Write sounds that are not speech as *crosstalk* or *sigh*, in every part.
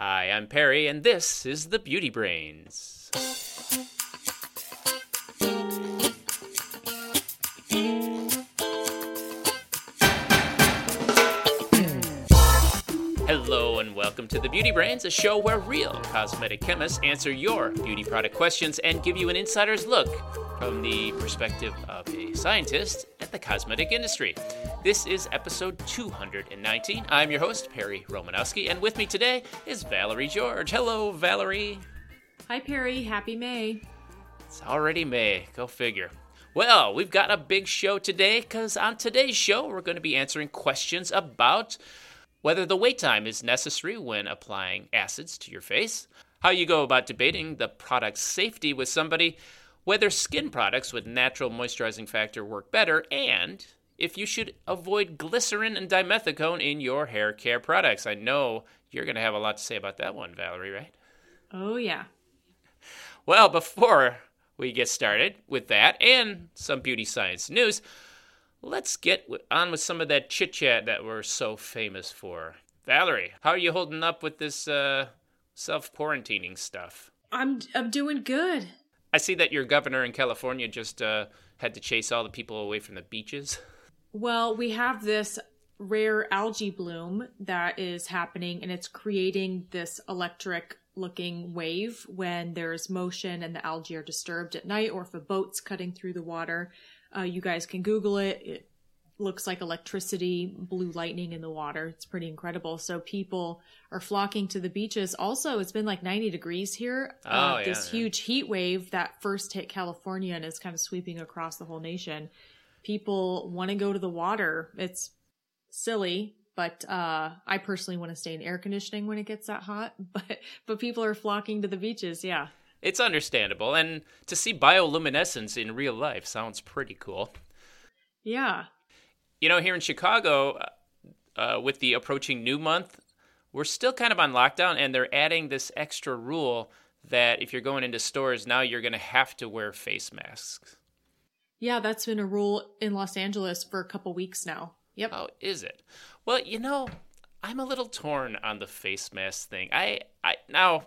Hi, I'm Perry, and this is the Beauty Brains. Hello, and welcome to the Beauty Brains, a show where real cosmetic chemists answer your beauty product questions and give you an insider's look from the perspective of a scientist at the cosmetic industry. This is episode 219. I'm your host, Perry Romanowski, and with me today is Valerie George. Hello, Valerie. Hi, Perry. Happy May. It's already May. Go figure. Well, we've got a big show today because on today's show, we're going to be answering questions about whether the wait time is necessary when applying acids to your face, how you go about debating the product's safety with somebody, whether skin products with natural moisturizing factor work better, and if you should avoid glycerin and dimethicone in your hair care products. I know you're going to have a lot to say about that one, Valerie, right? Oh, yeah. Well, before we get started with that and some beauty science news, let's get on with some of that chit chat that we're so famous for. Valerie, how are you holding up with this uh, self quarantining stuff? I'm I'm doing good. I see that your governor in California just uh, had to chase all the people away from the beaches. *laughs* Well, we have this rare algae bloom that is happening, and it's creating this electric looking wave when there's motion and the algae are disturbed at night, or if a boat's cutting through the water. Uh, you guys can Google it. It looks like electricity, blue lightning in the water. It's pretty incredible. So people are flocking to the beaches. Also, it's been like 90 degrees here. Oh, uh, yeah, this yeah. huge heat wave that first hit California and is kind of sweeping across the whole nation. People want to go to the water. It's silly, but uh, I personally want to stay in air conditioning when it gets that hot. *laughs* But but people are flocking to the beaches. Yeah. It's understandable, and to see bioluminescence in real life sounds pretty cool. Yeah. You know, here in Chicago, uh, with the approaching new month, we're still kind of on lockdown, and they're adding this extra rule that if you're going into stores now, you're going to have to wear face masks. Yeah, that's been a rule in Los Angeles for a couple weeks now. Yep. Oh, is it? Well, you know, I'm a little torn on the face mask thing. I, I now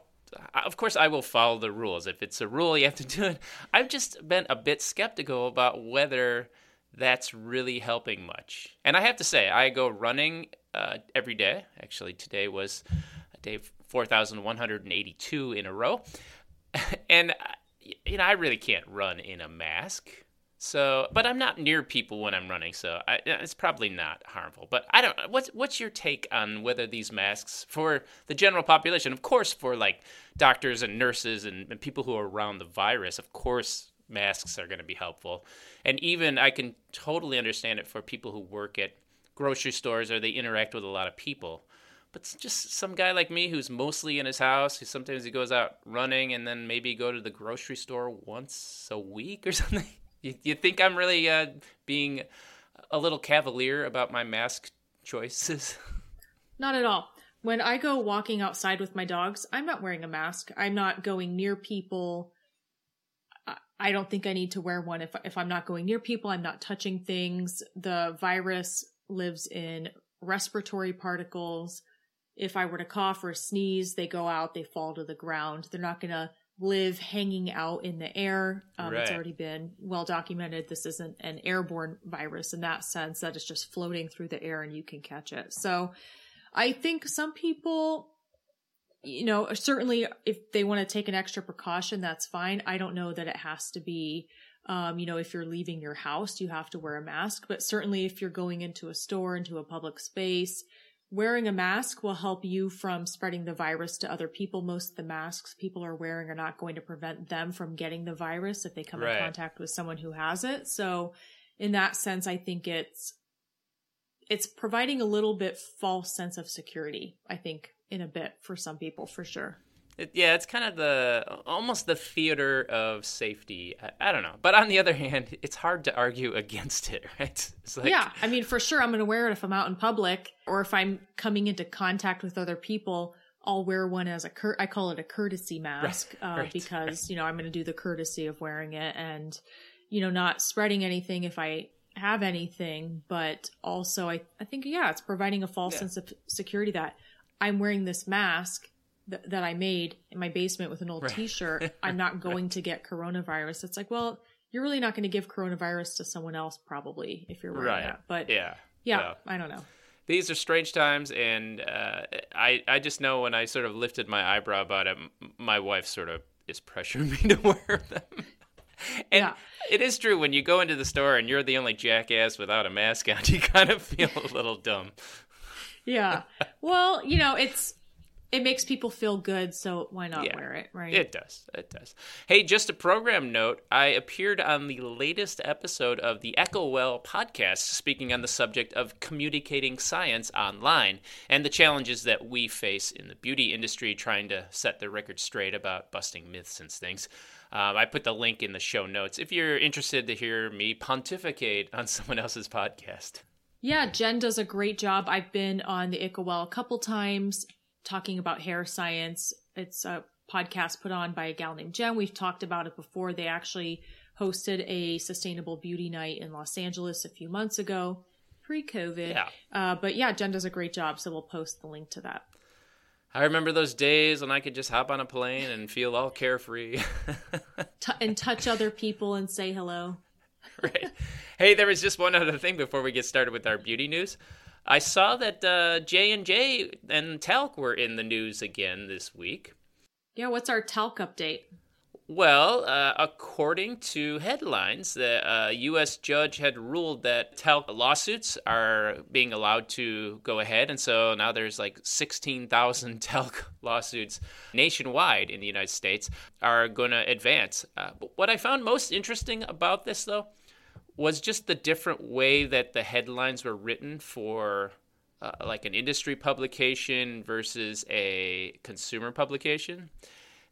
of course I will follow the rules. If it's a rule, you have to do it. I've just been a bit skeptical about whether that's really helping much. And I have to say, I go running uh, every day. Actually, today was day 4,182 in a row. *laughs* and, you know, I really can't run in a mask. So, but I'm not near people when I'm running, so I, it's probably not harmful. But I don't. What's what's your take on whether these masks for the general population, of course, for like doctors and nurses and, and people who are around the virus, of course, masks are going to be helpful. And even I can totally understand it for people who work at grocery stores or they interact with a lot of people. But just some guy like me who's mostly in his house, who sometimes he goes out running and then maybe go to the grocery store once a week or *laughs* something. You, you think I'm really uh, being a little cavalier about my mask choices? *laughs* Not at all. When I go walking outside with my dogs, I'm not wearing a mask. I'm not going near people. I don't think I need to wear one if if I'm not going near people. I'm not touching things. The virus lives in respiratory particles. If I were to cough or sneeze, they go out, they fall to the ground. They're not going to live hanging out in the air. Um, right. It's already been well documented. This isn't an airborne virus in that sense, that it's just floating through the air and you can catch it. So I think some people, you know, certainly if they want to take an extra precaution, that's fine. I don't know that it has to be. Um, you know, if you're leaving your house, you have to wear a mask, but certainly if you're going into a store, into a public space, Wearing a mask will help you from spreading the virus to other people. Most of the masks people are wearing are not going to prevent them from getting the virus if they come right. in contact with someone who has it. So in that sense, I think it's, it's providing a little bit false sense of security, I think, in a bit for some people, for sure. It, yeah, it's kind of the almost the theater of safety. I, I, don't know, but on the other *laughs* hand, it's hard to argue against it, *laughs* right? Like, yeah, I mean, for sure, I'm going to wear it if I'm out in public or if I'm coming into contact with other people. I'll wear one as a cur- I call it a courtesy mask right, uh, *laughs* right, because right. you know I'm going to do the courtesy of wearing it and you know not spreading anything if I have anything, but also I I think yeah, it's providing a false yeah. sense of security that I'm wearing this mask th- that I made in my basement with an old Right. T-shirt, *laughs* I'm not going to get coronavirus. It's like, well, you're really not going to give coronavirus to someone else, probably, if you're wearing Right. that. But yeah, Yeah. I don't know. These are strange times, and uh, I I just know when I sort of lifted my eyebrow about it, my wife sort of is pressuring *laughs* me to wear them. And Yeah. it is true when you go into the store and you're the only jackass without a mask *laughs* on, you kind of feel a little dumb. Yeah. well, you know, it's it makes people feel good, so why not Yeah. wear it, right? It does. It does. Hey, just a program note. I appeared on the latest episode of the Eco Well podcast, speaking on the subject of communicating science online and the challenges that we face in the beauty industry trying to set the record straight about busting myths and things. Um, I put the link in the show notes if you're interested to hear me pontificate on *laughs* someone else's podcast. Yeah, Jen does a great job. I've been on the Eco Well a couple times talking about hair science. It's a podcast put on by a gal named Jen. We've talked about it before. They actually hosted a sustainable beauty night in Los Angeles a few months ago, pre COVID. Yeah. Uh, but yeah, Jen does a great job. So we'll post the link to that. I remember those days when I could just hop on a plane and feel all carefree. *laughs* T- and touch other people and say hello. right. Hey, there was just one other thing before we get started with our beauty news. I saw that uh, J and J and Talc were in the news again this week. Yeah, what's our talc update? Well, uh, according to headlines, the uh, U.S. judge had ruled that talc lawsuits are being allowed to go ahead, and so now there's like 16,000 *laughs* talc lawsuits nationwide in the United States are going to advance. Uh, but what I found most interesting about this, though, was just the different way that the headlines were written for uh, like an industry publication versus a consumer publication.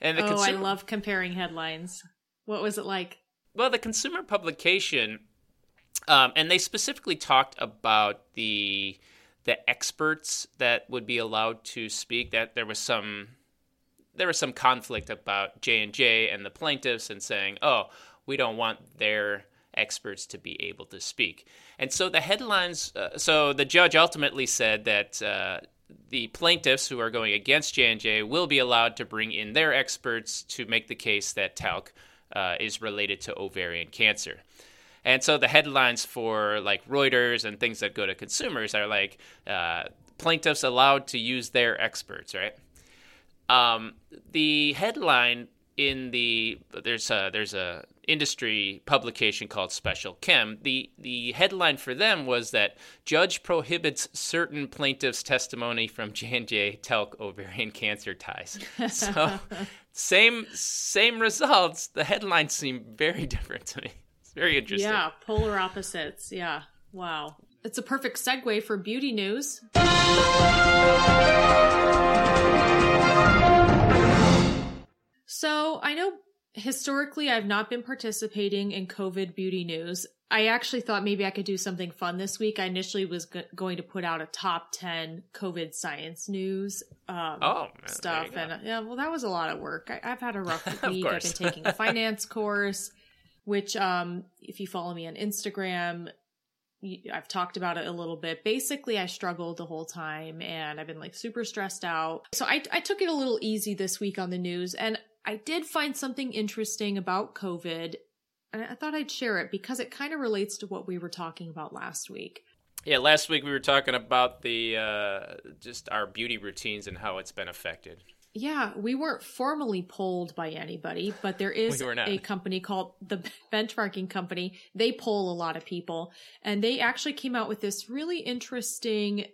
And the oh, consumer, I love comparing headlines. What was it like? well, the consumer publication, um, and they specifically talked about the the experts that would be allowed to speak. That there was some there was some conflict about J and J and the plaintiffs, and saying, "Oh, we don't want their experts to be able to speak." And so the headlines. Uh, so the judge ultimately said that. Uh, the plaintiffs who are going against J&J will be allowed to bring in their experts to make the case that talc uh, is related to ovarian cancer. And so the headlines for like Reuters and things that go to consumers are like uh, plaintiffs allowed to use their experts, right? Um, the headline in the there's a there's a industry publication called SpecialChem. The the headline for them was that judge prohibits certain plaintiffs' testimony from J&J talc ovarian cancer ties. *laughs* So same same results. The headlines seem very different to me. It's very interesting. Yeah, polar opposites. Yeah. Wow. It's a perfect segue for beauty news. So I know historically I've not been participating in COVID beauty news. I actually thought maybe I could do something fun this week. I initially was go- going to put out a top 10 COVID science news um, Oh, man, stuff. And uh, yeah, well, that was a lot of work. I- I've had a rough *laughs* week. I've been taking a *laughs* finance course, which, um, if you follow me on Instagram, you- I've talked about it a little bit. Basically, I struggled the whole time and I've been like super stressed out. So I, I took it a little easy this week on the news and I did find something interesting about COVID. And I thought I'd share it because it kind of relates to what we were talking about last week. Yeah, last week we were talking about the uh, just our beauty routines and how it's been affected. Yeah, we weren't formally polled by anybody, but there is We a company called the *laughs* Benchmarking Company. They poll a lot of people, and they actually came out with this really interesting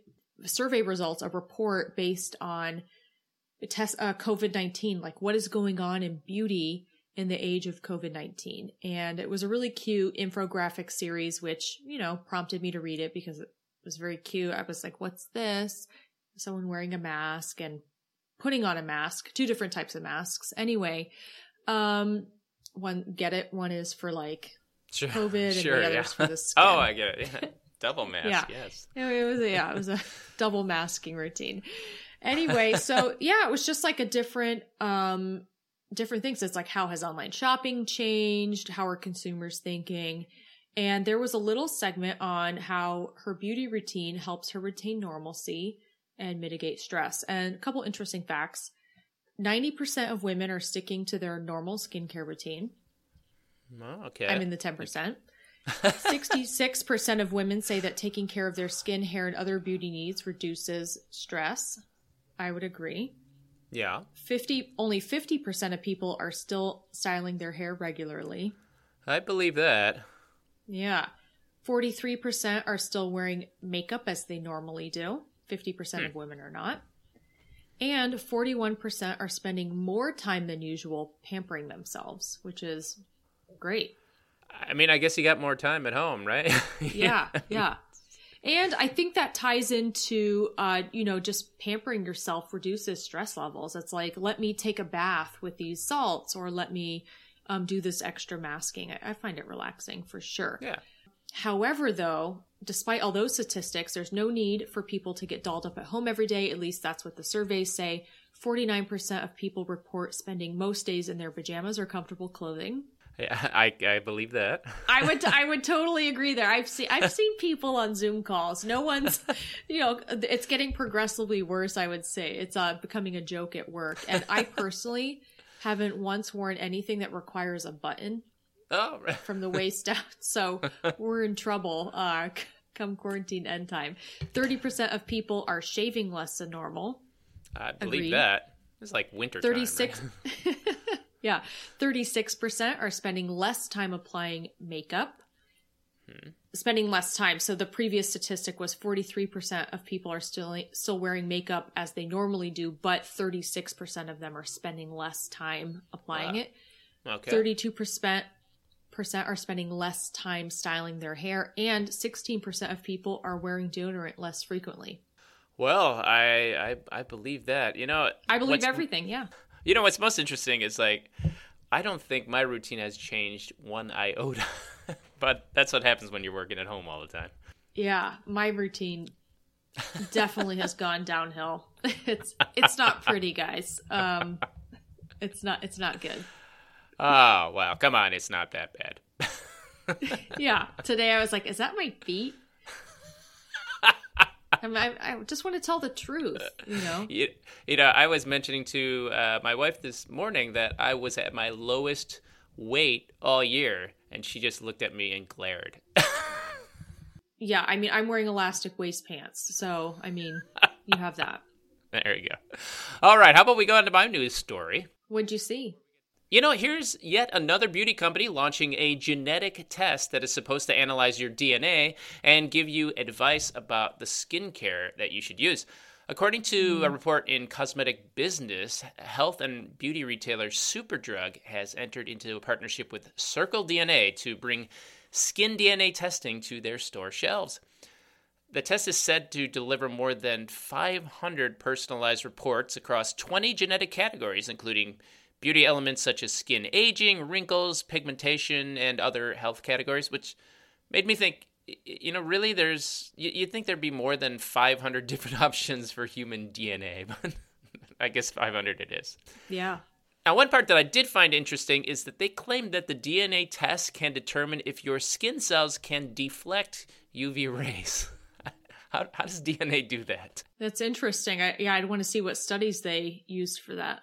survey results, a report based on test uh, COVID nineteen, like what is going on in beauty in the age of COVID nineteen, and it was a really cute infographic series, which you know prompted me to read it because it was very cute. I was like, "What's this?" Someone wearing a mask and putting on a mask, two different types of masks. Anyway, um, one get it. One is for like Sure, COVID, and sure, the yeah. other's for the skin. oh, I get it. Yeah. Double mask. *laughs* Yeah. Yes. It was a, yeah, it was a *laughs* double masking routine. Anyway, so yeah, it was just like a different um different things. It's like how has online shopping changed? How are consumers thinking? And there was a little segment on how her beauty routine helps her retain normalcy and mitigate stress. And a couple interesting facts. 90% of women are sticking to their normal skincare routine. Oh, okay. I'm in the 10%. 66% *laughs* of women say that taking care of their skin, hair, and other beauty needs reduces stress. I would agree. yeah. 50 only 50% of people are still styling their hair regularly. I believe that. Yeah. 43% are still wearing makeup as they normally do. 50% of hmm. women are not. And 41% are spending more time than usual pampering themselves, which is great. I mean, I guess you got more time at home, right? *laughs* Yeah, yeah. And I think that ties into, uh, you know, just pampering yourself reduces stress levels. It's like, let me take a bath with these salts or let me um, do this extra masking. I, I find it relaxing for sure. yeah. However, though, despite all those statistics, there's no need for people to get dolled up at home every day. At least that's what the surveys say. 49% of people report spending most days in their pajamas or comfortable clothing. Yeah, *laughs* I, I believe that. I would I *laughs* would totally agree there. I've seen I've seen people on Zoom calls. No one's *laughs* you know it's getting progressively worse. I would say it's uh, becoming a joke at work. And I personally haven't once worn anything that requires a button Oh, right. from the waist down. So we're in trouble. Uh, come quarantine end time. Thirty percent of people are shaving less than normal. I believe Agreed. that. It's like winter time. Thirty six. Yeah, thirty six percent are spending less time applying makeup. Hmm. Spending less time. So the previous statistic was forty three percent of people are still still wearing makeup as they normally do, but thirty six percent of them are spending less time applying Wow. it. Okay. Thirty-two percent percent are spending less time styling their hair, and sixteen percent of people are wearing deodorant less frequently. Well, I, I I believe that. You know, I believe everything. Yeah, You know what's most interesting is like, I don't think my routine has changed one iota. *laughs* but that's what happens when you're working at home all the time. yeah. My routine definitely has gone downhill. *laughs* It's it's not pretty, guys. Um, it's not it's not good. Oh wow, come on, it's not that bad. *laughs* Yeah. Today I was like, is that my feet? I, mean, I, I just want to tell the truth, you know. You, you know, I was mentioning to uh, my wife this morning that I was at my lowest weight all year, and she just looked at me and glared. *laughs* Yeah, I mean, I'm wearing elastic waist pants, so I mean, you have that. *laughs* there you go. All right, how about we go on to my news story? What'd you see? You know, here's yet another beauty company launching a genetic test that is supposed to analyze your DNA and give you advice about the skincare that you should use. According to mm-hmm. a report in Cosmetic Business, health and beauty retailer Superdrug has entered into a partnership with Circle DNA to bring skin DNA testing to their store shelves. The test is said to deliver more than 500 personalized reports across 20 genetic categories, including beauty elements such as skin aging, wrinkles, pigmentation, and other health categories, which made me think, you know, really, there's, you- you'd think there'd be more than 500 *laughs* different options for human DNA, *laughs* but I guess 500 it is. Yeah. Now, one part that I did find interesting is that they claim that the DNA test can determine if your skin cells can deflect UV rays. *laughs* how, how does DNA do that? That's interesting. I, yeah, I'd want to see what studies they used for that.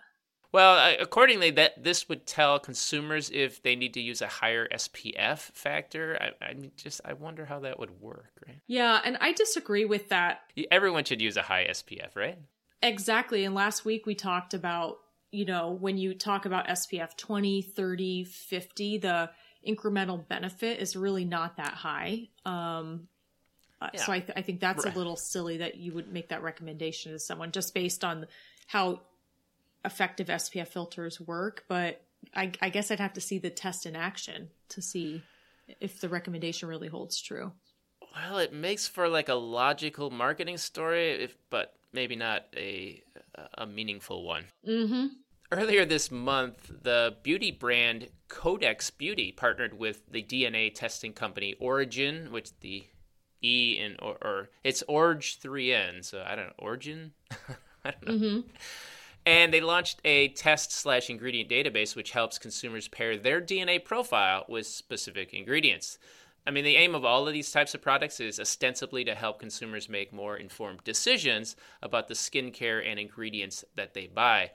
Well, uh, accordingly, that this would tell consumers if they need to use a higher SPF factor. I, I mean, just I wonder how that would work, right? Yeah, and I disagree with that Everyone should use a high SPF, right? exactly. And last week we talked about, you know, when you talk about SPF 20, 30, 50, the incremental benefit is really not that high. Um, uh, Yeah. So I, th- I think that's Right. a little silly that you would make that recommendation to someone just based on how effective SPF filters work. But I, I guess I'd have to see the test in action to see if the recommendation really holds true. Well, it makes for like a logical marketing story, if but maybe not a a meaningful one. Mm-hmm. Earlier this month, the beauty brand Codex Beauty partnered with the DNA testing company Origin, which the E in or, or it's Org three N, so I don't know Origin. *laughs* I don't know. Mm-hmm. And they launched a test slash ingredient database which helps consumers pair their DNA profile with specific ingredients. I mean, the aim of all of these types of products is ostensibly to help consumers make more informed decisions about the skincare and ingredients that they buy.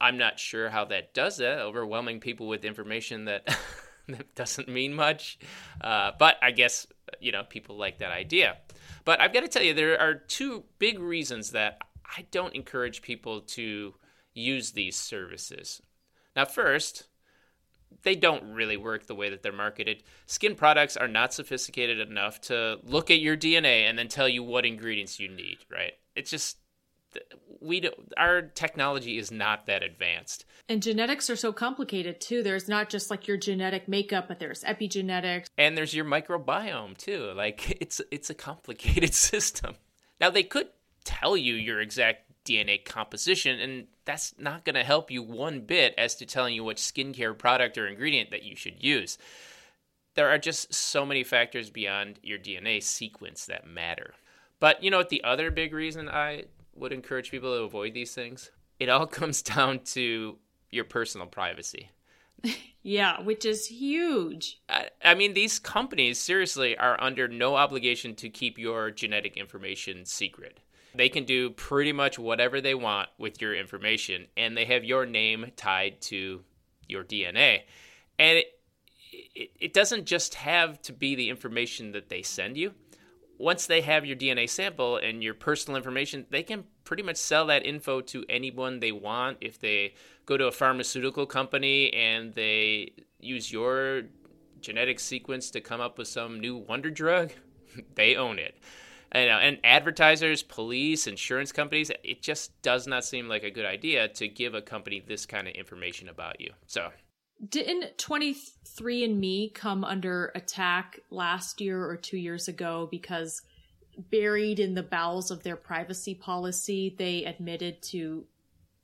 I'm not sure how that does that, overwhelming people with information that, *laughs* that doesn't mean much. Uh, but I guess, you know, people like that idea. But I've got to tell you, there are two big reasons that I don't encourage people to use these services. Now, first, they don't really work the way that they're marketed. Skin products are not sophisticated enough to look at your DNA and then tell you what ingredients you need, right? It's just we do, our technology is not that advanced. And genetics are so complicated too. There's not just like your genetic makeup, but there's epigenetics and there's your microbiome too. Like *laughs* it's it's a complicated *laughs* system. Now they could tell you your exact DNA composition, and that's not going to help you one bit as to telling you which skincare product or ingredient that you should use. There are just so many factors beyond your DNA sequence that matter. But you know what? The other big reason I would encourage people to avoid these things? It all *laughs* comes down to your personal privacy. *laughs* yeah, which is huge. I, I, mean, these companies seriously are under no obligation to keep your genetic information secret. They can do pretty much whatever they want with your information, and they have your name tied to your DNA. And it, it, it doesn't just have to be the information that they send you once they have your DNA sample and your personal information, they can pretty much sell that info to anyone they want. If they go to a pharmaceutical company and they use your genetic sequence to come up with some new wonder drug, *laughs* they own it. And, and advertisers, police, insurance companies, it just does not seem like a good idea to give a company this kind of information about you. So didn't 23andMe come under attack last year or two years ago because buried in the bowels of their privacy policy, they admitted to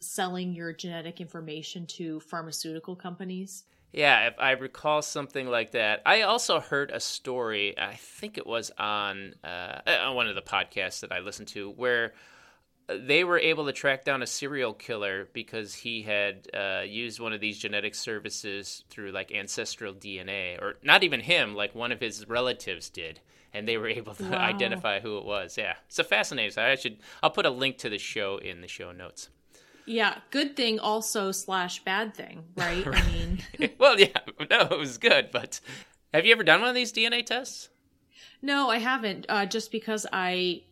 selling your genetic information to pharmaceutical companies? Yeah, if I recall something like that. I also heard a story, I think it was on, uh, on one of the podcasts that I listened to, where they were able to track down a serial killer because he had uh, used one of these genetic services through like ancestral DNA, or not even him, like one of his relatives did, and they were able to wow. identify who it was. Yeah, it's a fascinating. I should I'll put a link to the show in the show notes. Yeah, good thing also slash bad thing, right? *laughs* right. I mean, *laughs* well, yeah, no, it was good, but have you ever done one of these DNA tests? No, I haven't. Uh, just because I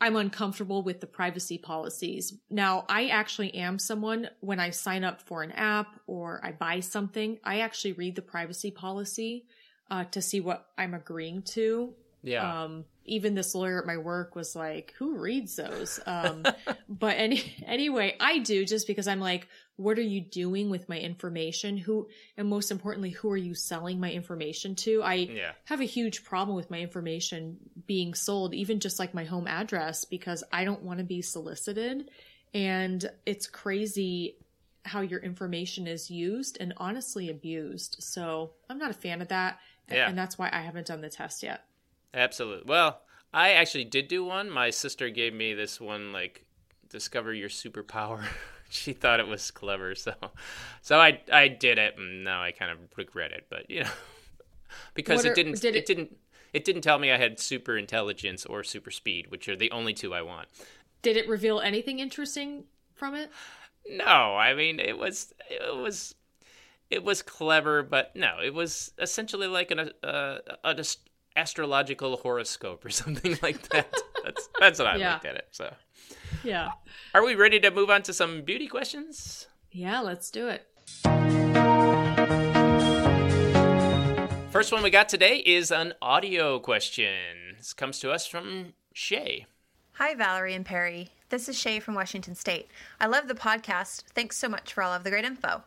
I'm uncomfortable with the privacy policies. Now, I actually am someone when I sign up for an app or I buy something, I actually read the privacy policy uh, to see what I'm agreeing to. Yeah. Um, even this lawyer at my work was like, "Who reads those?" Um, *laughs* but any anyway, I do just because I'm like, "What are you doing with my information? Who and most importantly, who are you selling my information to?" I yeah. have a huge problem with my information being sold, even just like my home address, because I don't want to be solicited, and it's crazy how your information is used and honestly abused. So I'm not a fan of that. Yeah. And that's why I haven't done the test yet. Absolutely. Well, I actually did do one. My sister gave me this one, like, discover your superpower. *laughs* she thought it was clever, so so I I did it, and now I kind of regret it. But you know, *laughs* because are, it didn't did it, it didn't it didn't tell me I had super intelligence or super speed, which are the only two I want. Did it reveal anything interesting from it? No, I mean it was it was it was clever, but no, it was essentially like an uh, a, a, astrological horoscope or *laughs* something like that. that's that's what I yeah. looked at it. So yeah, are we ready to move on to some beauty questions? Yeah, let's do it. First one we got today is an audio question. This comes to us from Shay. Hi, Valerie and Perry. This is Shay from Washington State. I love the podcast. Thanks so much for all of the great info.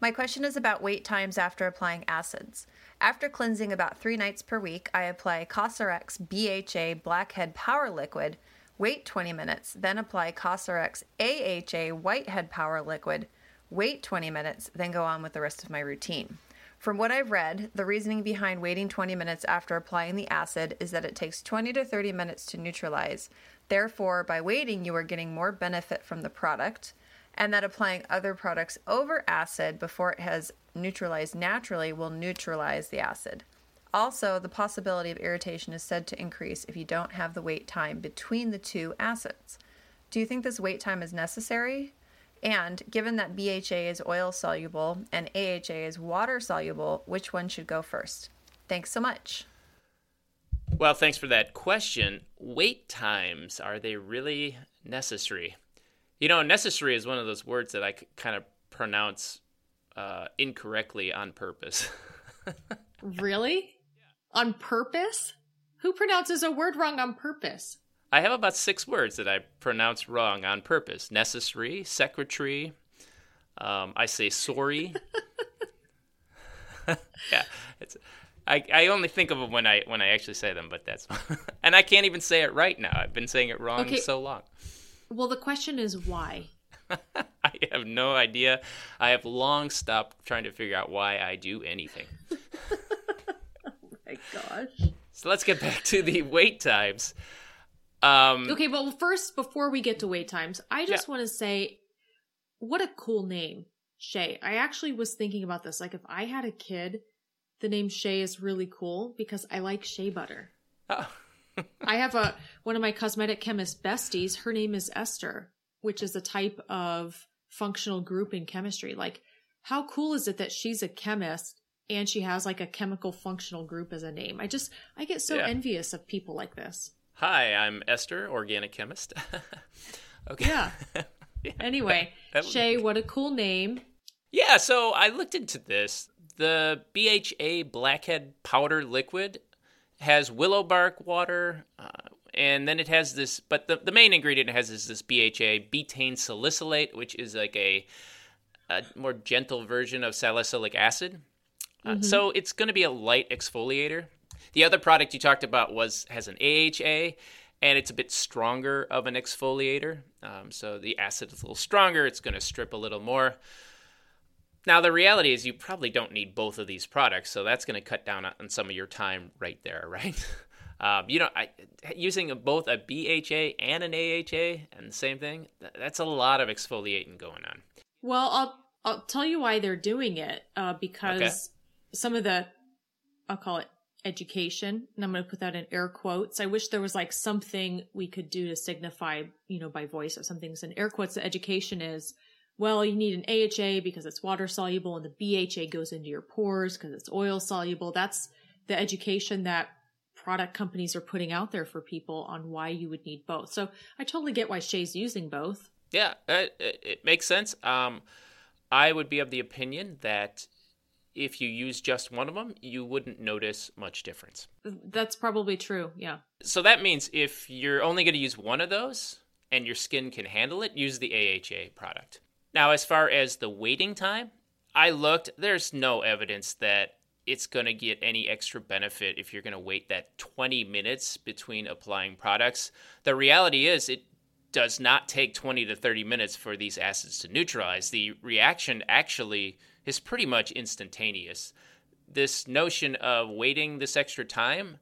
My question is about wait times after applying acids. After cleansing about three nights per week, I apply Cosrx BHA Blackhead Power Liquid, wait 20 minutes, then apply Cosrx AHA Whitehead Power Liquid, wait 20 minutes, then go on with the rest of my routine. From what I've read, the reasoning behind waiting 20 minutes after applying the acid is that it takes 20 to 30 minutes to neutralize. Therefore, by waiting, you are getting more benefit from the product and that applying other products over acid before it has neutralized naturally will neutralize the acid. Also, the possibility of irritation is said to increase if you don't have the wait time between the two acids. Do you think this wait time is necessary? And given that BHA is oil soluble and AHA is water soluble, which one should go first? Thanks so much. Well, thanks for that question. Wait times, are they really necessary? You know, necessary is one of those words that I kind of pronounce uh, incorrectly on purpose. *laughs* really? On purpose? Who pronounces a word wrong on purpose? I have about six words that I pronounce wrong on purpose necessary, secretary. Um, I say sorry. *laughs* *laughs* yeah, it's. I, I only think of them when I when I actually say them, but that's and I can't even say it right now. I've been saying it wrong okay. so long. Well, the question is why. *laughs* I have no idea. I have long stopped trying to figure out why I do anything. *laughs* oh my gosh. So let's get back to the wait times. Um, okay, well, first, before we get to wait times, I just yeah. want to say what a cool name, Shay. I actually was thinking about this. Like, if I had a kid, the name Shay is really cool because I like shea butter. Oh. I have a one of my cosmetic chemist besties. Her name is Esther, which is a type of functional group in chemistry. Like, how cool is it that she's a chemist and she has like a chemical functional group as a name? I just I get so yeah. envious of people like this. Hi, I'm Esther, organic chemist. *laughs* okay. Yeah. *laughs* yeah. Anyway, *laughs* that, that Shay, what a cool name. Yeah, so I looked into this. The BHA blackhead powder liquid has willow bark water, uh, and then it has this, but the, the main ingredient it has is this BHA betaine salicylate, which is like a, a more gentle version of salicylic acid. Uh, mm-hmm. So it's going to be a light exfoliator. The other product you talked about was has an AHA, and it's a bit stronger of an exfoliator. Um, so the acid is a little stronger. It's going to strip a little more. Now the reality is you probably don't need both of these products, so that's going to cut down on some of your time right there, *laughs* right? Um, you know, I, using both a BHA and an AHA and the same thing, that's a lot of exfoliating going on. Well, I'll I'll tell you why they're doing it uh, because okay. some of the I'll call it education and i'm going to put that in air quotes i wish there was like something we could do to signify you know by voice or something so in air quotes the education is well you need an aha because it's water soluble and the bha goes into your pores because it's oil soluble that's the education that product companies are putting out there for people on why you would need both so i totally get why Shay's using both yeah it, it makes sense um, i would be of the opinion that if you use just one of them, you wouldn't notice much difference. That's probably true, yeah. So that means if you're only going to use one of those and your skin can handle it, use the AHA product. Now, as far as the waiting time, I looked, there's no evidence that it's going to get any extra benefit if you're going to wait that 20 minutes between applying products. The reality is, it does not take 20 to 30 minutes for these acids to neutralize. The reaction actually is pretty much instantaneous. This notion of waiting this extra time,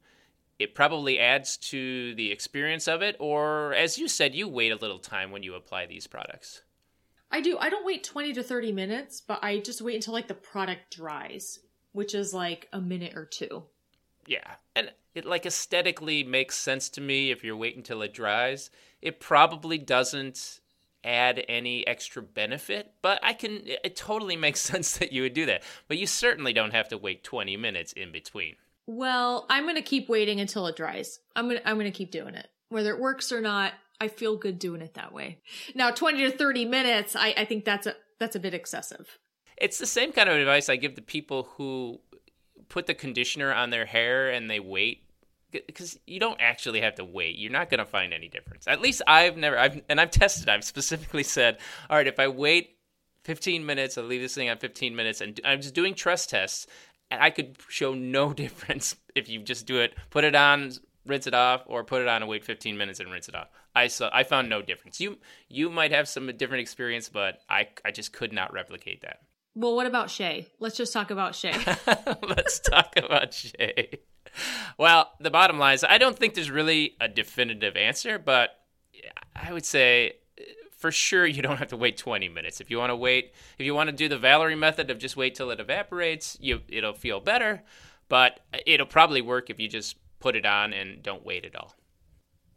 it probably adds to the experience of it, or as you said, you wait a little time when you apply these products. I do. I don't wait 20 to 30 minutes, but I just wait until like the product dries, which is like a minute or two. Yeah. And it like aesthetically makes sense to me if you're waiting until it dries. It probably doesn't add any extra benefit, but I can it totally makes *laughs* sense that you would do that. But you certainly don't have to wait 20 minutes in between. Well, I'm going to keep waiting until it dries. I'm going to I'm going to keep doing it. Whether it works or not, I feel good doing it that way. Now, 20 to 30 minutes, I I think that's a that's a bit excessive. It's the same kind of advice I give to people who put the conditioner on their hair and they wait because you don't actually have to wait. You're not going to find any difference. At least I've never, I've, and I've tested. I've specifically said, all right, if I wait 15 minutes, I leave this thing on 15 minutes, and I'm just doing trust tests, and I could show no *laughs* difference if you just do it, put it on, rinse it off, or put it on and wait 15 minutes and rinse it off. I saw, I found no difference. You, you might have some different experience, but I, I just could not replicate that. Well, what about Shay? Let's just talk about Shay. *laughs* Let's talk about Shay. Well, the bottom line is I don't think there's really a definitive answer, but I would say uh, for sure you don't have to wait 20 minutes. If you want to wait, if you want to do the Valerie method of just wait till it evaporates, you it'll feel better, but it'll probably work if you just put it on and don't wait at all.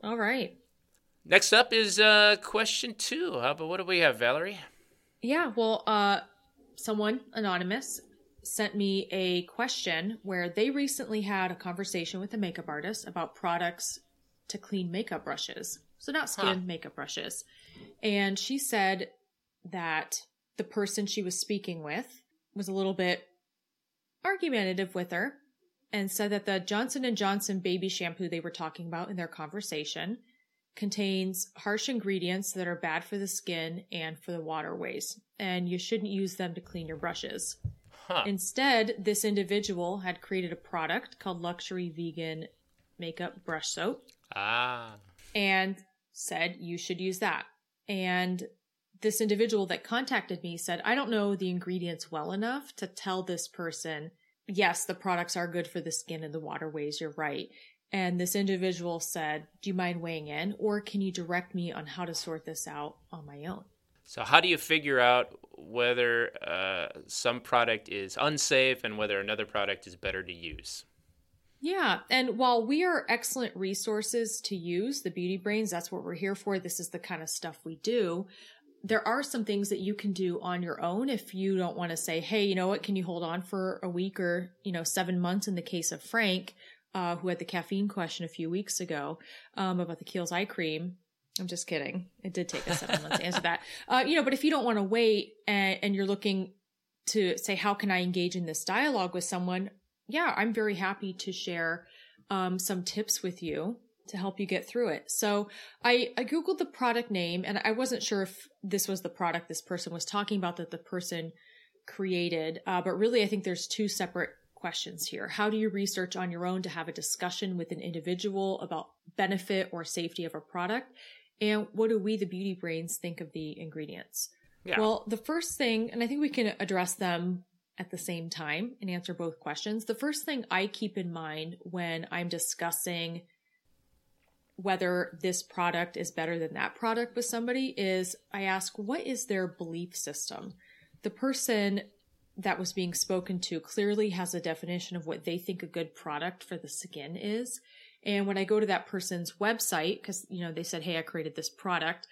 All right. Next up is uh, question two. How about what do we have, Valerie? Yeah, well, uh, someone anonymous sent me a question where they recently had a conversation with a makeup artist about products to clean makeup brushes. So not skin Huh. makeup brushes. And she said that the person she was speaking with was a little bit argumentative with her and said that the Johnson and Johnson baby shampoo they were talking about in their conversation contains harsh ingredients that are bad for the skin and for the waterways, and you shouldn't use them to clean your brushes. Huh. Instead, this individual had created a product called Luxury Vegan Makeup Brush Soap ah. and said you should use that. And this individual that contacted me said, I don't know the ingredients well enough to tell this person, yes, the products are good for the skin and the waterways, you're right. And this individual said, Do you mind weighing in? Or can you direct me on how to sort this out on my own? So, how do you figure out whether uh, some product is unsafe and whether another product is better to use? Yeah. And while we are excellent resources to use, the beauty brains, that's what we're here for. This is the kind of stuff we do. There are some things that you can do on your own if you don't want to say, hey, you know what, can you hold on for a week or, you know, seven months in the case of Frank, uh, who had the caffeine question a few weeks ago um, about the Kiehl's eye cream. I'm just kidding. It did take us seven months to answer that. *laughs* Uh, you know, but if you don't want to wait and, and you're looking to say, how can I engage in this dialogue with someone? Yeah, I'm very happy to share um, some tips with you to help you get through it. So I, I Googled the product name and I wasn't sure if this was the product this person was talking about that the person created. Uh, but really, I think there's two separate questions here. How do you research on your own to have a discussion with an individual about benefit or safety of a product? And what do we, the beauty brains, think of the ingredients? Yeah. Well, the first thing, and I think we can address them at the same time and answer both questions. The first thing I keep in mind when I'm discussing whether this product is better than that product with somebody is I ask, what is their belief system? The person that was being spoken to clearly has a definition of what they think a good product for the skin is. And when I go to that person's website, because, you know, they said, Hey, I created this product.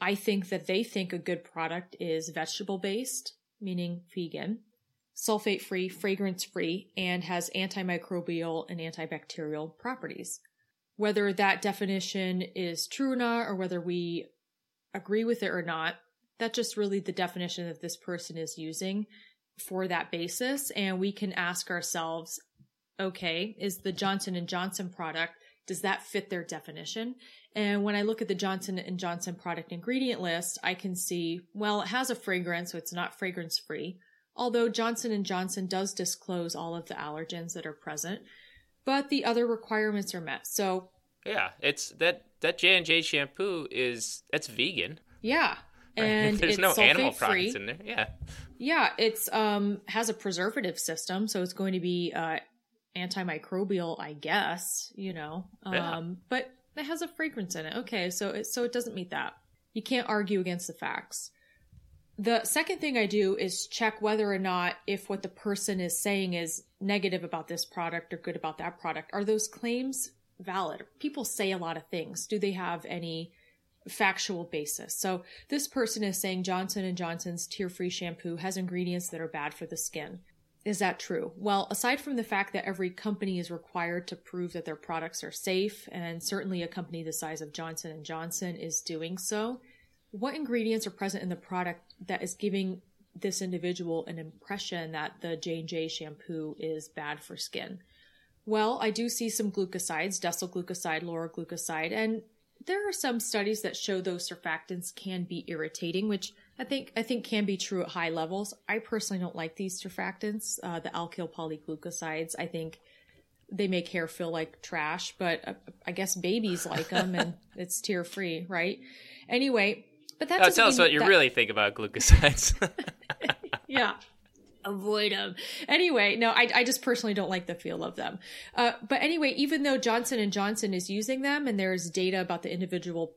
I think that they think a good product is vegetable based, meaning vegan, sulfate free, fragrance free, and has antimicrobial and antibacterial properties. Whether that definition is true or not, or whether we agree with it or not, that's just really the definition that this person is using for that basis. And we can ask ourselves, okay, is the Johnson and Johnson product, does that fit their definition? And when I look at the Johnson and Johnson product ingredient list, I can see, well, it has a fragrance, so it's not fragrance free. Although Johnson and Johnson does disclose all of the allergens that are present, but the other requirements are met. So, Yeah, it's that that J and J shampoo is that's vegan. yeah. *laughs* right? And there's it's no animal sulfate products in there. Yeah. Yeah, it's um has a preservative system, so it's going to be uh antimicrobial, I guess, you know. Um Yeah. but it has a fragrance in it. Okay, so it so it doesn't meet that. You can't argue against the facts. The second thing I do is check whether or not if what the person is saying is negative about this product or good about that product. Are those claims valid? People say a lot of things. Do they have any factual basis? So this person is saying Johnson and Johnson's tear-free shampoo has ingredients that are bad for the skin. Is that true? Well, aside from the fact that every company is required to prove that their products are safe, and certainly a company the size of Johnson and Johnson is doing so, what ingredients are present in the product that is giving this individual an impression that the J&J shampoo is bad for skin? Well, I do see some glucosides, decyl glucoside, lauryl glucoside, and there are some studies that show those surfactants can be irritating, which I think I think can be true at high levels. I personally don't like these surfactants, uh, the alkyl polyglucosides. I think they make hair feel like trash, but uh, I guess babies like them, and *laughs* it's tear free, right? Anyway, but that Oh, tell us what you that- really think about glucosides. *laughs* *laughs* yeah. Avoid them anyway no I, I just personally don't like the feel of them. Uh, but anyway even though johnson and johnson is using them and there's data about the individual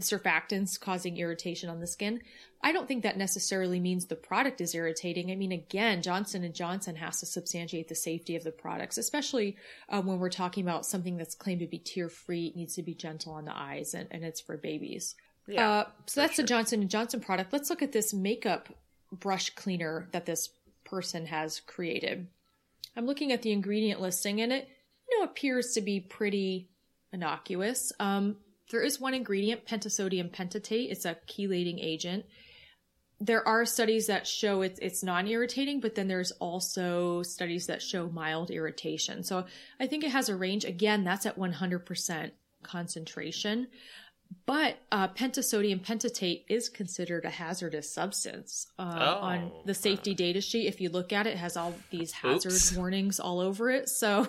surfactants causing irritation on the skin i don't think that necessarily means the product is irritating. I mean again johnson and johnson has to substantiate the safety of the products especially uh, when we're talking about something that's claimed to be tear free needs to be gentle on the eyes and, and it's for babies Yeah. Uh, so that's a Johnson and Johnson product. Let's look at this makeup brush cleaner that this person has created. I'm looking at the ingredient listing and it, you know, appears to be pretty innocuous. Um, there is one ingredient, pentasodium pentetate. It's a chelating agent. There are studies that show it's it's non-irritating, but then there's also studies that show mild irritation. So I think it has a range. Again, that's at 100% concentration. But uh, pentasodium pentetate is considered a hazardous substance uh, Oh, on the safety data sheet. If you look at it, it has all these hazard Oops. warnings all over it. So,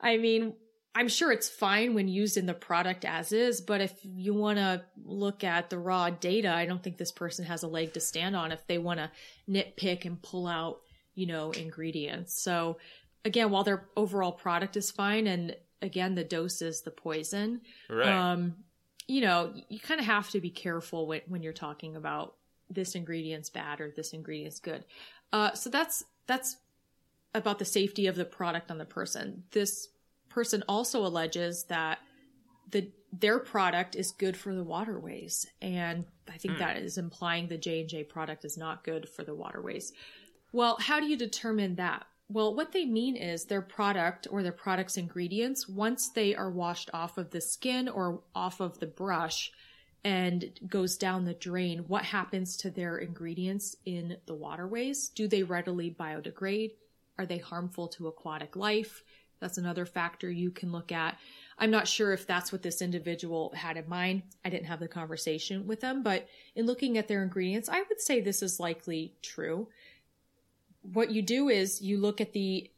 I mean, I'm sure it's fine when used in the product as is, but if you want to look at the raw data, I don't think this person has a leg to stand on if they want to nitpick and pull out, you know, ingredients. So, again, while their overall product is fine, and again, the dose is the poison, right. um, you know, you kind of have to be careful when, when you're talking about this ingredient's bad or this ingredient's good. Uh, so that's that's about the safety of the product on the person. This person also alleges that the their product is good for the waterways, and I think that is implying the J and J product is not good for the waterways. Well, how do you determine that? Well, what they mean is their product or their product's ingredients, once they are washed off of the skin or off of the brush and goes down the drain, what happens to their ingredients in the waterways? Do they readily biodegrade? Are they harmful to aquatic life? That's another factor you can look at. I'm not sure if that's what this individual had in mind. I didn't have the conversation with them, but in looking at their ingredients, I would say this is likely true what you do is you look at the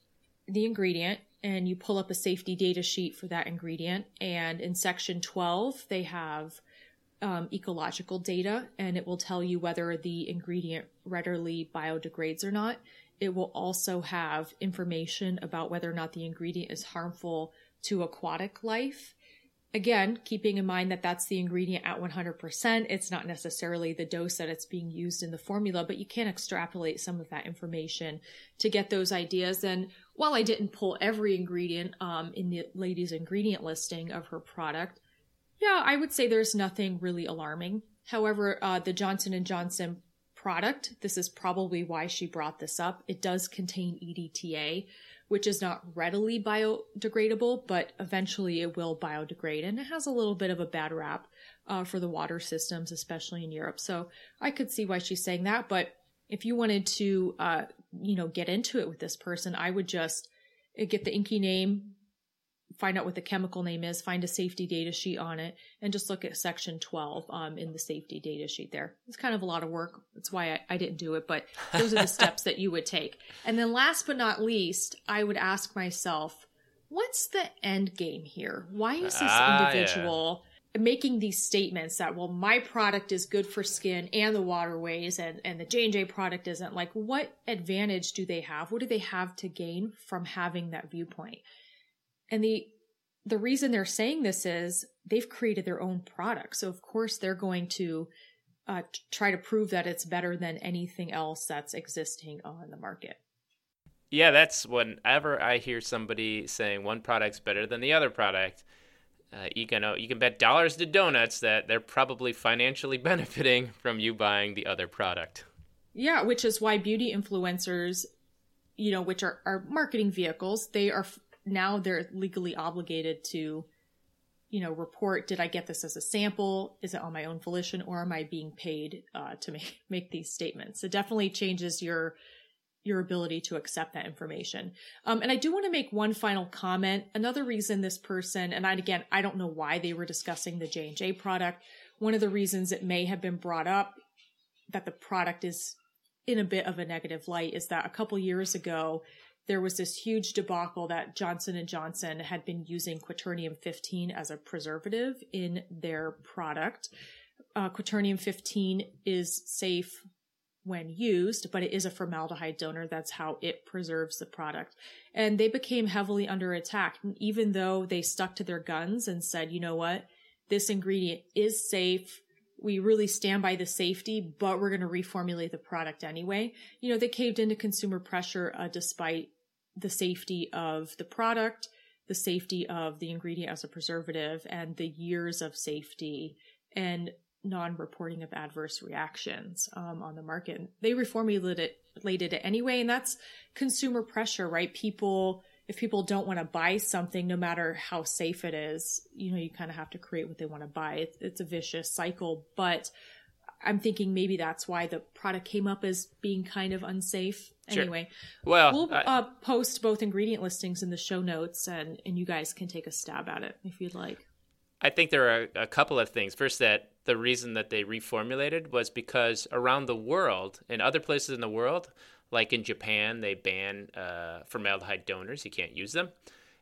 the ingredient and you pull up a safety data sheet for that ingredient. And in section 12 they have um, ecological data and it will tell you whether the ingredient readily biodegrades or not. It will also have information about whether or not the ingredient is harmful to aquatic life again, keeping in mind that that's the ingredient at 100%, it's not necessarily the dose that it's being used in the formula, but you can extrapolate some of that information to get those ideas. And while I didn't pull every ingredient um, in the lady's ingredient listing of her product, yeah, I would say there's nothing really alarming. However, uh, the Johnson and Johnson product, this is probably why she brought this up. It does contain EDTA, which is not readily biodegradable, but eventually it will biodegrade. And it has a little bit of a bad rap uh, for the water systems, especially in Europe. So I could see why she's saying that. But if you wanted to, uh, you know, get into it with this person, I would just uh, get the INCI name, find out what the chemical name is, find a safety data sheet on it, and just look at section 12 um, in the safety data sheet there. It's kind of a lot of work. That's why I, I didn't do it, but those are the *laughs* steps that you would take. And then last but not least, I would ask myself, what's the end game here? Why is this Ah, yeah. individual making these statements that, well, my product is good for skin and the waterways and, and the J&J product isn't? Like, what advantage do they have? What do they have to gain from having that viewpoint? And the the reason they're saying this is they've created their own product. So of course they're going to uh, try to prove that it's better than anything else that's existing on the market. Yeah, that's whenever I hear somebody saying one product's better than the other product, uh, you can uh, you can bet dollars to donuts that they're probably financially *laughs* benefiting from you buying the other product. Yeah, which is why beauty influencers, you know, which are, are marketing vehicles, they are now they're legally obligated to, you know, report did I get this as a sample? Is it on my own volition or am I being paid uh, to make *laughs* make these statements? It definitely changes your your ability to accept that information. Um, and I do want to make one final comment. Another reason this person, and I, again, I don't know why they were discussing the J and J product. One of the reasons it may have been brought up that the product is in a bit of a negative light is that a couple years ago there was this huge debacle that Johnson and Johnson had been using quaternium 15 as a preservative in their product. Uh, quaternium 15 is safe when used, but it is a formaldehyde donor. That's how it preserves the product. And they became heavily under attack, even though they stuck to their guns and said, you know what? This ingredient is safe. We really stand by the safety, but we're going to reformulate the product anyway. You know, they caved into consumer pressure uh, despite the safety of the product, the safety of the ingredient as a preservative, and the years of safety. And non-reporting of adverse reactions um, on the market. They reformulated it, it anyway, and that's consumer pressure, right? People, if people don't want to buy something, no matter how safe it is, you know, you kind of have to create what they want to buy. It's, it's a vicious cycle, but I'm thinking maybe that's why the product came up as being kind of unsafe. Sure. Anyway, well, we'll I, uh, post both ingredient listings in the show notes, and and you guys can take a stab at it if you'd like. I think there are a couple of things. First, that the reason that they reformulated was because around the world, in other places in the world, like in Japan, they ban uh, formaldehyde donors; you can't use them.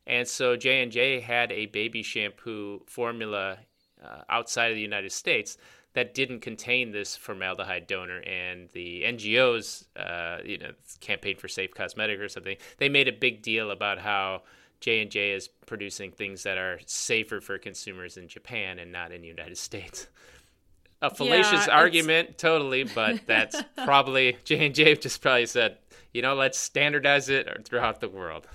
And so J and J had a baby shampoo formula uh, outside of the United States that didn't contain this formaldehyde donor, and the NGOs, uh, you know, campaign for safe cosmetic or something, they made a big deal about how J and J is producing things that are safer for consumers in Japan and not in the United *laughs* States. A fallacious yeah, argument, totally, but *laughs* that's probably J and J just probably said, you know, let's standardize it throughout the world.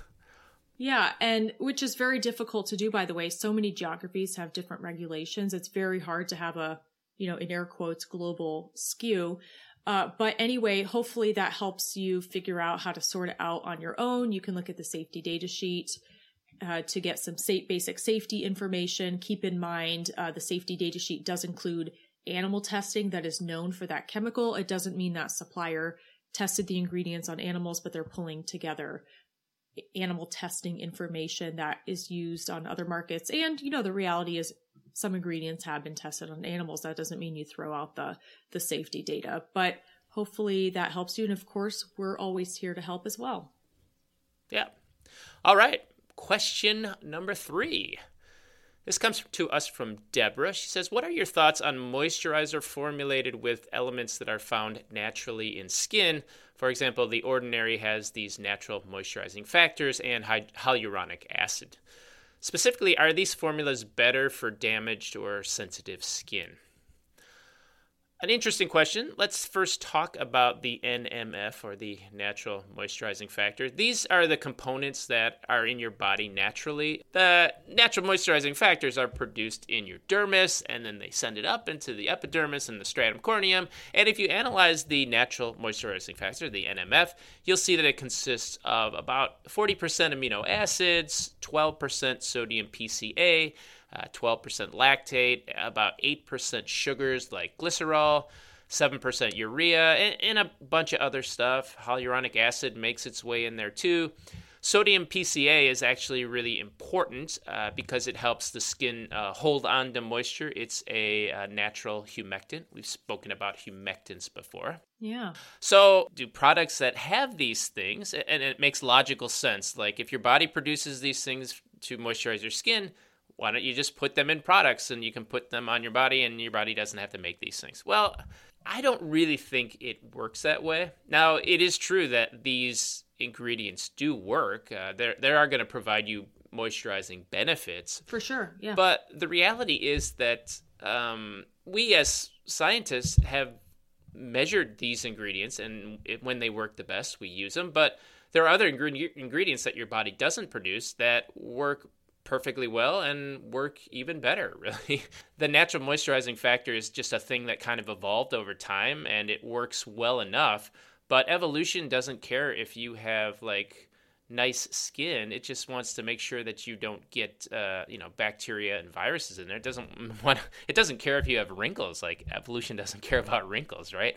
Yeah, and which is very difficult to do, by the way. So many geographies have different regulations. It's very hard to have a you know, in air quotes, global SKU. Uh, but anyway, hopefully that helps you figure out how to sort it out on your own. You can look at the safety data sheet uh, to get some safe, basic safety information. Keep in mind uh, the safety data sheet does include animal testing that is known for that chemical. It doesn't mean that supplier tested the ingredients on animals, but they're pulling together animal testing information that is used on other markets. And, you know, the reality is some ingredients have been tested on animals. That doesn't mean you throw out the, the safety data, but hopefully that helps you. And of course, we're always here to help as well. Yeah. All right. Question number three. This comes to us from Deborah. She says, What are your thoughts on moisturizer formulated with elements that are found naturally in skin? For example, the ordinary has these natural moisturizing factors and hyaluronic acid. Specifically, are these formulas better for damaged or sensitive skin? An interesting question. Let's first talk about the NMF or the natural moisturizing factor. These are the components that are in your body naturally. The natural moisturizing factors are produced in your dermis and then they send it up into the epidermis and the stratum corneum. And if you analyze the natural moisturizing factor, the NMF, you'll see that it consists of about 40% amino acids, 12% sodium PCA, uh, 12% lactate, about 8% sugars like glycerol, 7% urea, and, and, a bunch of other stuff. Hyaluronic acid makes its way in there too. Sodium PCA is actually really important uh, because it helps the skin uh, hold on to moisture. It's a, a, natural humectant. We've spoken about humectants before. Yeah. So, do products that have these things, and it makes logical sense, like if your body produces these things to moisturize your skin, why don't you just put them in products and you can put them on your body and your body doesn't have to make these things? Well, I don't really think it works that way. Now, it is true that these ingredients do work. Uh, they they are going to provide you moisturizing benefits for sure. Yeah. But the reality is that um, we as scientists have measured these ingredients, and it, when they work the best, we use them. But there are other ingredients that your body doesn't produce that work perfectly well and work even better, *laughs* really. the natural moisturizing factor is just a thing that kind of evolved over time and it works well enough. But evolution doesn't care if you have like nice skin. It just wants to make sure that you don't get uh, you know bacteria and viruses in there. It doesn't *laughs* want it doesn't care if you have wrinkles. Like evolution *laughs* doesn't care about wrinkles, right?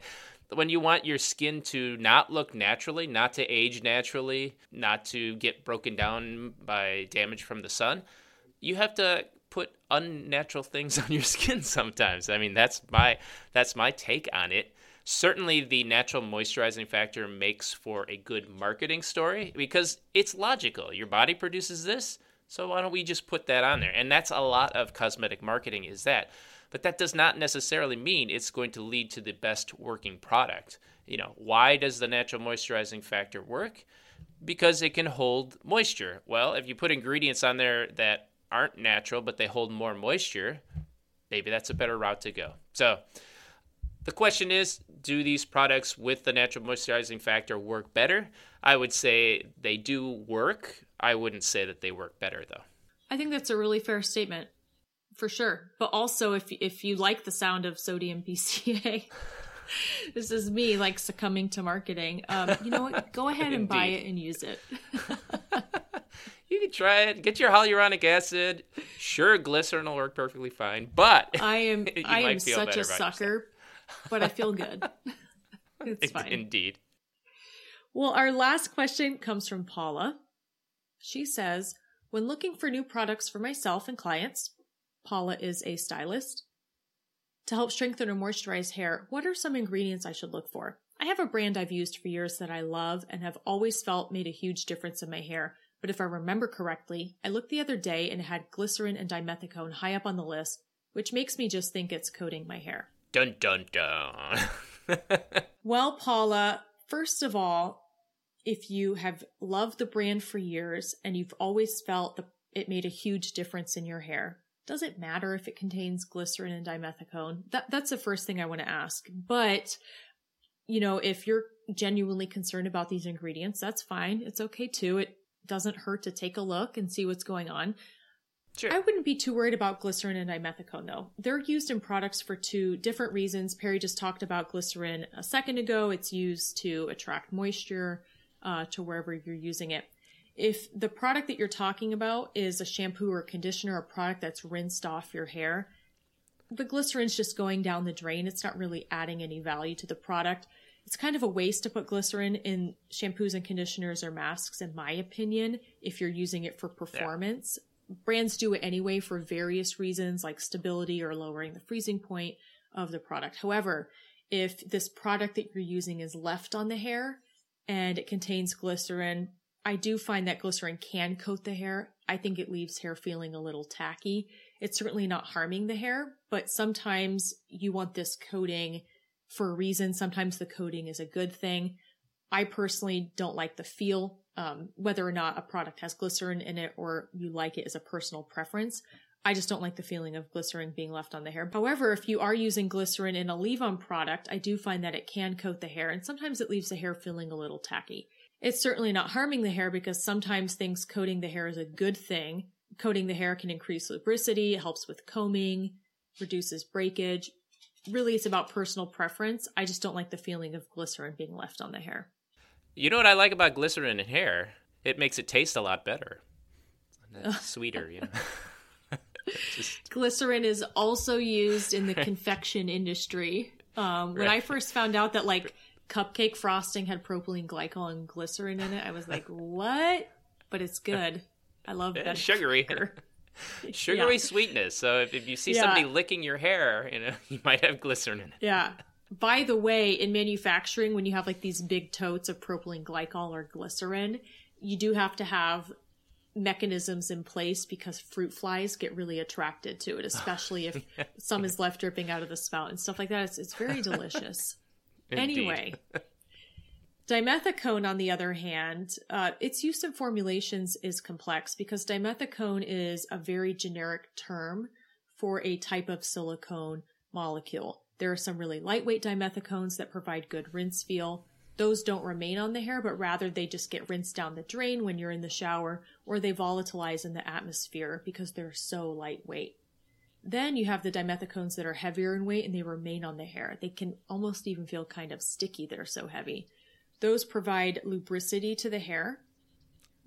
when you want your skin to not look naturally, not to age naturally, not to get broken down by damage from the sun, you have to put unnatural things *laughs* on your skin sometimes. I mean, that's my that's my take on it. Certainly the natural moisturizing factor makes for a good marketing story because it's logical. Your body produces this, so why don't we just put that on there? And that's a lot of cosmetic marketing is that but that does not necessarily mean it's going to lead to the best working product. You know, why does the natural moisturizing factor work? Because it can hold moisture. Well, if you put ingredients on there that aren't natural but they hold more moisture, maybe that's a better route to go. So, the question is do these products with the natural moisturizing factor work better? I would say they do work. I wouldn't say that they work better though. I think that's a really fair statement for sure. But also, if if you like the sound of sodium *laughs* PCA, *laughs* this is me like succumbing to marketing. Um, you know what? Go *laughs* ahead and buy it and use it. you can try it. Get your hyaluronic acid. Sure, glycerin will work perfectly fine, but I am I am such a sucker, but I feel good. *laughs* it's fine. Indeed. Well, our last question comes from Paula. She says, when looking for new products for myself and clients, Paula is a stylist. To help strengthen or moisturize hair, what are some ingredients I should look for? I have a brand I've used for years that I love and have always felt made a huge difference in my hair. But if I remember correctly, I looked the other day and it had glycerin and dimethicone high up on the list, which makes me just think it's coating my hair. Dun dun dun. *laughs* well, Paula, first of all, if you have loved the brand for years and you've always felt that it made a huge difference in your hair, does it matter if it contains glycerin and dimethicone? That that's the first thing I want to ask. But you know, if you're genuinely concerned about these ingredients, that's fine. It's okay too. It doesn't hurt to take a look and see what's going on. Sure. I wouldn't be too worried about glycerin and dimethicone though. They're used in products for two different reasons. Perry just talked about glycerin a second ago. It's used to attract moisture uh, to wherever you're using it. If the product that you're talking about is a shampoo or conditioner, a product that's rinsed off your hair, the glycerin's just going down the drain. It's not really adding any value to the product. It's kind of a waste to put glycerin in shampoos and conditioners or masks, in my opinion, if you're using it for performance. Yeah. Brands do it anyway for various reasons, like stability or lowering the freezing point of the product. However, if this product that you're using is left on the hair and it contains glycerin, I do find that glycerin can coat the hair. I think it leaves hair feeling a little tacky. It's certainly not harming the hair, but sometimes you want this coating for a reason. Sometimes the coating is a good thing. I personally don't like the feel. Um, whether or not a product has glycerin in it or you like it is a personal preference. I just don't like the feeling of glycerin being left on the hair. However, if you are using glycerin in a leave on product, I do find that it can coat the hair and sometimes it leaves the hair feeling a little tacky. It's certainly not harming the hair because sometimes things coating the hair is a good thing. Coating the hair can increase lubricity, it helps with combing, reduces breakage. Really, it's about personal preference. I just don't like the feeling of glycerin being left on the hair. You know what I like about glycerin in hair? It makes it taste a lot better. *laughs* sweeter, you know. *laughs* Just... Glycerin is also used in the confection industry. Um, when right. I first found out that like cupcake frosting had propylene glycol and glycerin in it. I was like, what? But it's good. I love that. Sugary. *laughs* Sugary yeah. sweetness. So if, if you see yeah. somebody licking your hair, you know, you might have glycerin in it. Yeah. By the way, in manufacturing, when you have like these big totes of propylene glycol or glycerin, you do have to have mechanisms in place because fruit flies get really attracted to it, especially if *laughs* some is left dripping out of the spout and stuff like that. It's, it's very delicious. *laughs* Anyway, dimethicone, on the other hand, uh, its use in formulations is complex because dimethicone is a very generic term for a type of silicone molecule. There are some really lightweight dimethicones that provide good rinse feel. Those don't remain on the hair, but rather they just get rinsed down the drain when you're in the shower, or they volatilize in the atmosphere because they're so lightweight. Then you have the dimethicones that are heavier in weight and they remain on the hair. They can almost even feel kind of sticky, that are so heavy. Those provide lubricity to the hair.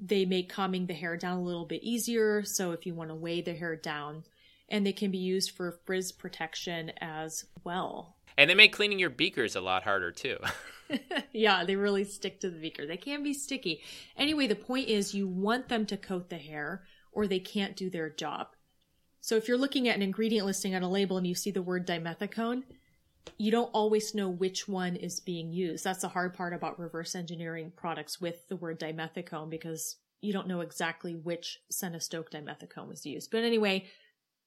They make calming the hair down a little bit easier, so if you want to weigh the hair down, and they can be used for frizz protection as well. And they make cleaning your beakers a lot harder too. *laughs* *laughs* yeah, they really stick to the beaker. They can be sticky. Anyway, the point is you want them to coat the hair or they can't do their job. So if you're looking at an ingredient listing on a label and you see the word dimethicone, you don't always know which one is being used. That's the hard part about reverse engineering products with the word dimethicone because you don't know exactly which centistoke dimethicone was used. But anyway,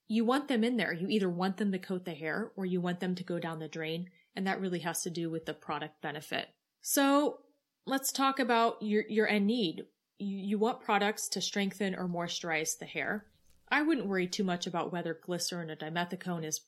you want them in there. You either want them to coat the hair or you want them to go down the drain. And that really has to do with the product benefit. So let's talk about your, your end need. You, you want products to strengthen or moisturize the hair. I wouldn't worry too much about whether glycerin or dimethicone is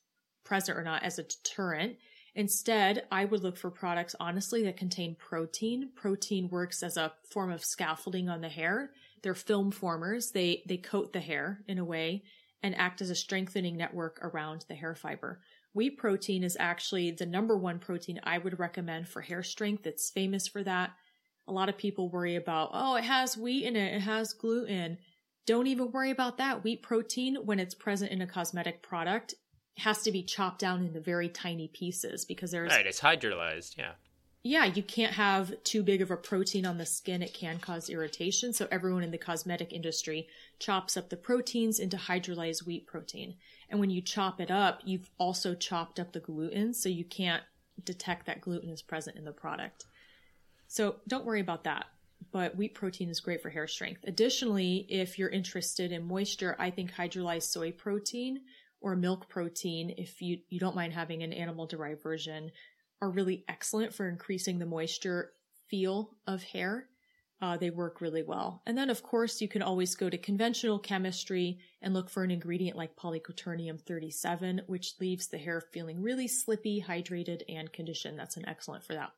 present or not as a deterrent. Instead, I would look for products honestly that contain protein. Protein works as a form of scaffolding on the hair. They're film formers. They they coat the hair in a way and act as a strengthening network around the hair fiber. Wheat protein is actually the number one protein I would recommend for hair strength. It's famous for that. A lot of people worry about, oh, it has wheat in it, it has gluten. Don't even worry about that. Wheat protein, when it's present in a cosmetic product, has to be chopped down into very tiny pieces because there's Right, it's hydrolyzed, yeah. Yeah, you can't have too big of a protein on the skin. It can cause irritation. So everyone in the cosmetic industry chops up the proteins into hydrolyzed wheat protein. And when you chop it up, you've also chopped up the gluten. So you can't detect that gluten is present in the product. So don't worry about that. But wheat protein is great for hair strength. Additionally, if you're interested in moisture, I think hydrolyzed soy protein or milk protein, if you, you don't mind having an animal derived version, are really excellent for increasing the moisture feel of hair. Uh, they work really well. And then, of course, you can always go to conventional chemistry and look for an ingredient like polyquaternium 37, which leaves the hair feeling really slippy, hydrated, and conditioned. That's an excellent for that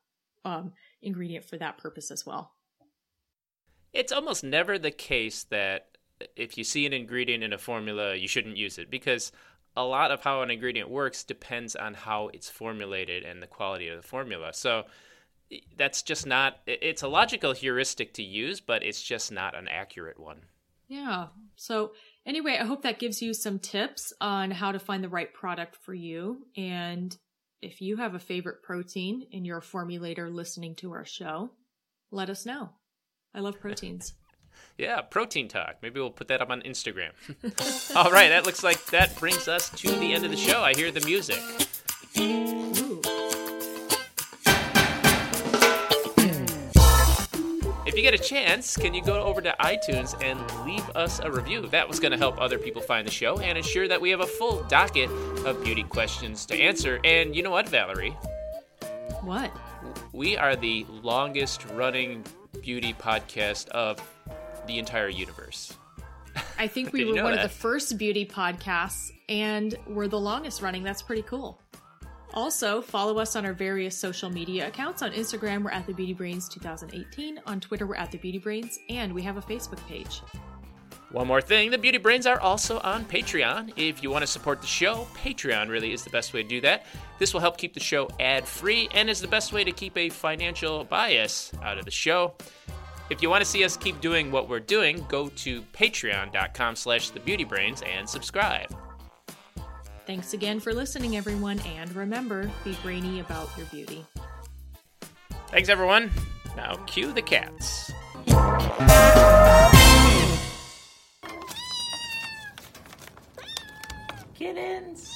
um, ingredient for that purpose as well. It's almost never the case that if you see an ingredient in a formula, you shouldn't use it because a lot of how an ingredient works depends on how it's formulated and the quality of the formula. So that's just not it's a logical heuristic to use, but it's just not an accurate one. Yeah. So anyway, I hope that gives you some tips on how to find the right product for you and if you have a favorite protein and you're a formulator listening to our show, let us know. I love proteins. Yeah, protein talk. Maybe we'll put that up on Instagram. *laughs* All right, that looks like that brings us to the end of the show. I hear the music. Ooh. If you get a chance, can you go over to iTunes and leave us a review? That was going to help other people find the show and ensure that we have a full docket of beauty questions to answer. And you know what, Valerie? What? We are the longest running beauty podcast of the entire universe. I think *laughs* we were one that? of the first beauty podcasts and we're the longest running. That's pretty cool. Also, follow us on our various social media accounts. On Instagram, we're at the Beauty Brains 2018. On Twitter, we're at the Beauty Brains, and we have a Facebook page. One more thing, the Beauty Brains are also on Patreon. If you want to support the show, Patreon really is the best way to do that. This will help keep the show ad free and is the best way to keep a financial bias out of the show. If you want to see us keep doing what we're doing, go to patreon.com slash the beauty and subscribe. Thanks again for listening, everyone, and remember, be brainy about your beauty. Thanks everyone. Now cue the cats. Kittens.